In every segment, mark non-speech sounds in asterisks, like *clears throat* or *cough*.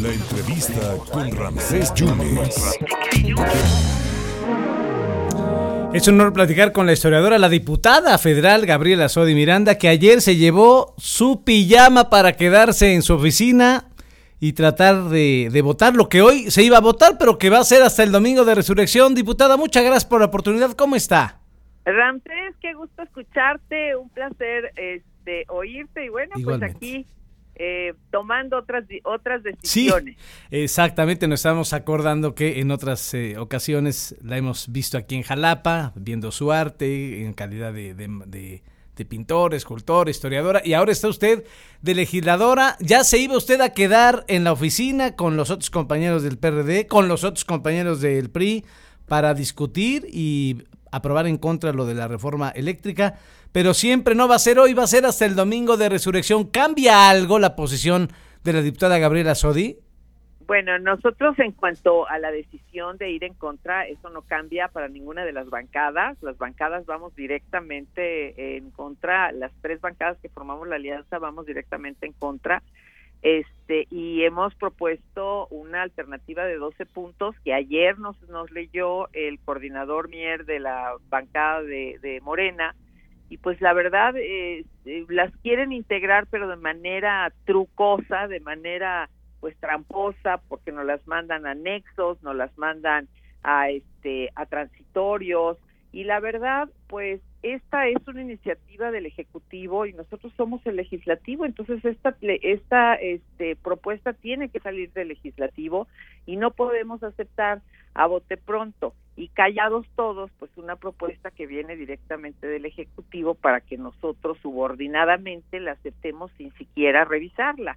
La entrevista con Ramsés Yunes. Es un honor platicar con la historiadora, la diputada federal Gabriela Sodi Miranda, que ayer se llevó su pijama para quedarse en su oficina y tratar de, de, votar lo que hoy se iba a votar, pero que va a ser hasta el domingo de resurrección. Diputada, muchas gracias por la oportunidad. ¿Cómo está? Ramsés, qué gusto escucharte, un placer este, oírte y bueno, Igualmente. pues aquí eh, tomando otras otras decisiones. Sí, exactamente, nos estamos acordando que en otras eh, ocasiones la hemos visto aquí en Jalapa, viendo su arte en calidad de, de, de, de pintor, escultor, historiadora, y ahora está usted de legisladora. ¿Ya se iba usted a quedar en la oficina con los otros compañeros del PRD, con los otros compañeros del PRI, para discutir y aprobar en contra lo de la reforma eléctrica? Pero siempre no va a ser hoy, va a ser hasta el domingo de resurrección. ¿Cambia algo la posición de la diputada Gabriela Sodi? Bueno, nosotros en cuanto a la decisión de ir en contra, eso no cambia para ninguna de las bancadas. Las bancadas vamos directamente en contra, las tres bancadas que formamos la alianza vamos directamente en contra. Este, y hemos propuesto una alternativa de 12 puntos que ayer nos, nos leyó el coordinador Mier de la bancada de, de Morena, y pues la verdad eh, las quieren integrar pero de manera trucosa, de manera pues tramposa, porque nos las mandan a nexos, nos las mandan a este a transitorios. Y la verdad pues esta es una iniciativa del ejecutivo y nosotros somos el legislativo, entonces esta esta este propuesta tiene que salir del legislativo y no podemos aceptar a bote pronto y callados todos, pues una propuesta que viene directamente del Ejecutivo para que nosotros subordinadamente la aceptemos sin siquiera revisarla.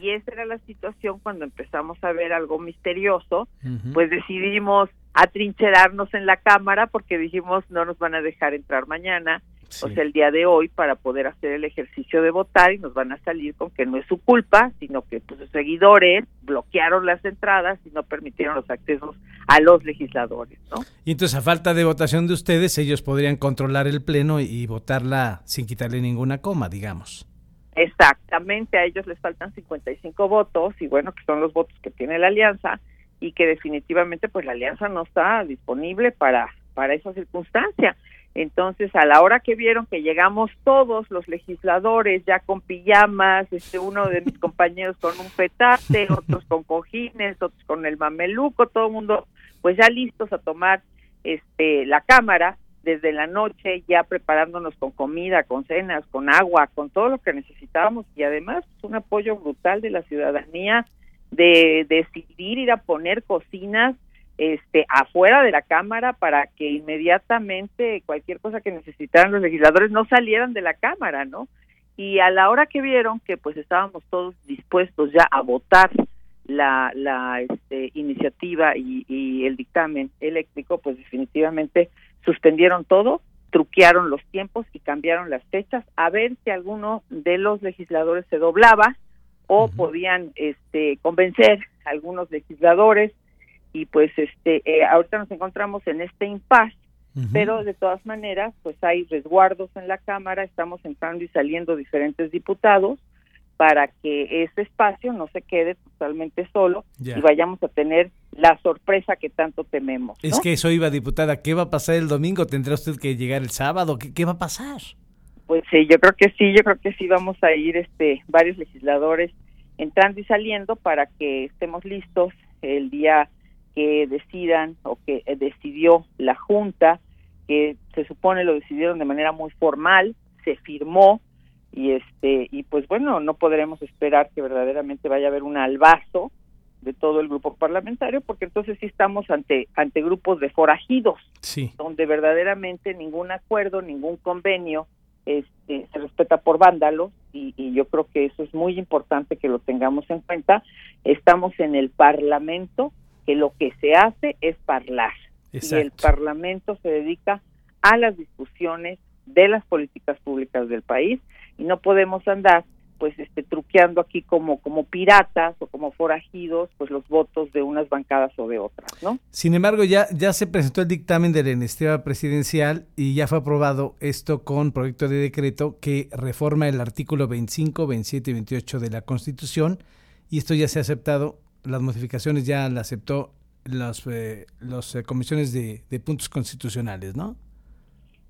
Y esa era la situación cuando empezamos a ver algo misterioso, uh -huh. pues decidimos atrincherarnos en la Cámara porque dijimos no nos van a dejar entrar mañana, sí. o sea, el día de hoy para poder hacer el ejercicio de votar y nos van a salir con que no es su culpa, sino que pues, sus seguidores bloquearon las entradas y no permitieron los accesos a los legisladores, ¿no? Y entonces a falta de votación de ustedes, ellos podrían controlar el pleno y, y votarla sin quitarle ninguna coma, digamos. Exactamente, a ellos les faltan 55 votos y bueno, que son los votos que tiene la alianza y que definitivamente pues la alianza no está disponible para para esa circunstancia. Entonces, a la hora que vieron que llegamos todos los legisladores ya con pijamas, este uno de mis *laughs* compañeros con un petate, otros con cojines, otros con el mameluco, todo el mundo pues ya listos a tomar este la cámara desde la noche ya preparándonos con comida, con cenas, con agua, con todo lo que necesitábamos. Y además un apoyo brutal de la ciudadanía de decidir ir a poner cocinas este afuera de la cámara para que inmediatamente cualquier cosa que necesitaran los legisladores no salieran de la cámara, ¿no? Y a la hora que vieron que pues estábamos todos dispuestos ya a votar la, la este, iniciativa y, y el dictamen eléctrico, pues definitivamente suspendieron todo, truquearon los tiempos y cambiaron las fechas a ver si alguno de los legisladores se doblaba o podían este convencer a algunos legisladores y pues este eh, ahorita nos encontramos en este impasse uh -huh. pero de todas maneras pues hay resguardos en la cámara estamos entrando y saliendo diferentes diputados para que ese espacio no se quede totalmente solo yeah. y vayamos a tener la sorpresa que tanto tememos. ¿no? Es que eso iba, diputada, ¿qué va a pasar el domingo? ¿Tendrá usted que llegar el sábado? ¿Qué, qué va a pasar? Pues sí, yo creo que sí, yo creo que sí vamos a ir este varios legisladores entrando y saliendo para que estemos listos el día que decidan o que decidió la Junta, que se supone lo decidieron de manera muy formal, se firmó y este y pues bueno, no podremos esperar que verdaderamente vaya a haber un albazo de todo el grupo parlamentario porque entonces sí estamos ante ante grupos de forajidos, sí. donde verdaderamente ningún acuerdo, ningún convenio este, se respeta por vándalos y, y, yo creo que eso es muy importante que lo tengamos en cuenta. Estamos en el Parlamento, que lo que se hace es parlar. Exacto. Y el Parlamento se dedica a las discusiones de las políticas públicas del país y no podemos andar pues este truqueando aquí como como piratas o como forajidos pues los votos de unas bancadas o de otras no sin embargo ya ya se presentó el dictamen de la iniciativa presidencial y ya fue aprobado esto con proyecto de decreto que reforma el artículo 25 27 y 28 de la Constitución y esto ya se ha aceptado las modificaciones ya las aceptó las eh, los eh, comisiones de, de puntos constitucionales no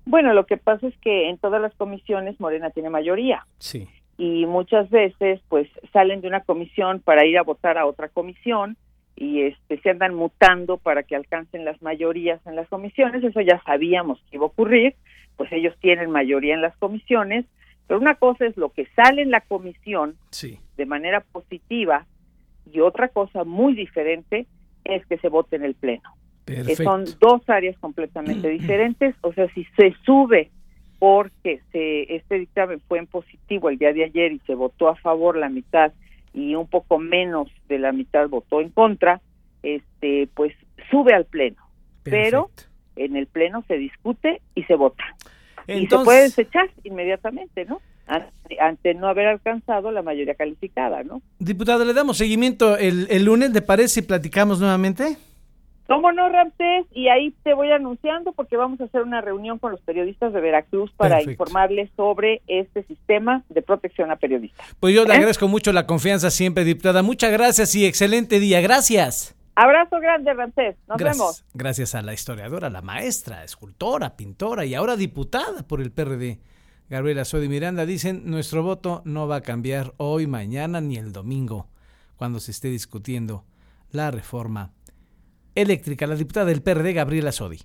bueno lo que pasa es que en todas las comisiones Morena tiene mayoría. Sí. Y muchas veces pues salen de una comisión para ir a votar a otra comisión y este se andan mutando para que alcancen las mayorías en las comisiones, eso ya sabíamos que iba a ocurrir, pues ellos tienen mayoría en las comisiones, pero una cosa es lo que sale en la comisión sí. de manera positiva y otra cosa muy diferente es que se vote en el pleno. Perfecto. Son dos áreas completamente *clears throat* diferentes, o sea, si se sube porque se, este dictamen fue en positivo el día de ayer y se votó a favor la mitad y un poco menos de la mitad votó en contra, este pues sube al pleno. Pero en el pleno se discute y se vota. y se puede desechar inmediatamente, ¿no? Ante, no haber alcanzado la mayoría calificada, ¿no? Diputada, le damos seguimiento el, el lunes, ¿le parece? Y platicamos nuevamente. ¿Cómo no, Ramsés? Y ahí te voy anunciando porque vamos a hacer una reunión con los periodistas de Veracruz para Perfecto. informarles sobre este sistema de protección a periodistas. Pues yo le ¿Eh? agradezco mucho la confianza siempre, diputada. Muchas gracias y excelente día. Gracias. Abrazo grande, Ramsés. Nos gracias, vemos. Gracias a la historiadora, la maestra, escultora, pintora y ahora diputada por el PRD. Gabriela Sodi Miranda dicen, nuestro voto no va a cambiar hoy, mañana ni el domingo, cuando se esté discutiendo la reforma eléctrica. La diputada del PRD, Gabriela Sodi.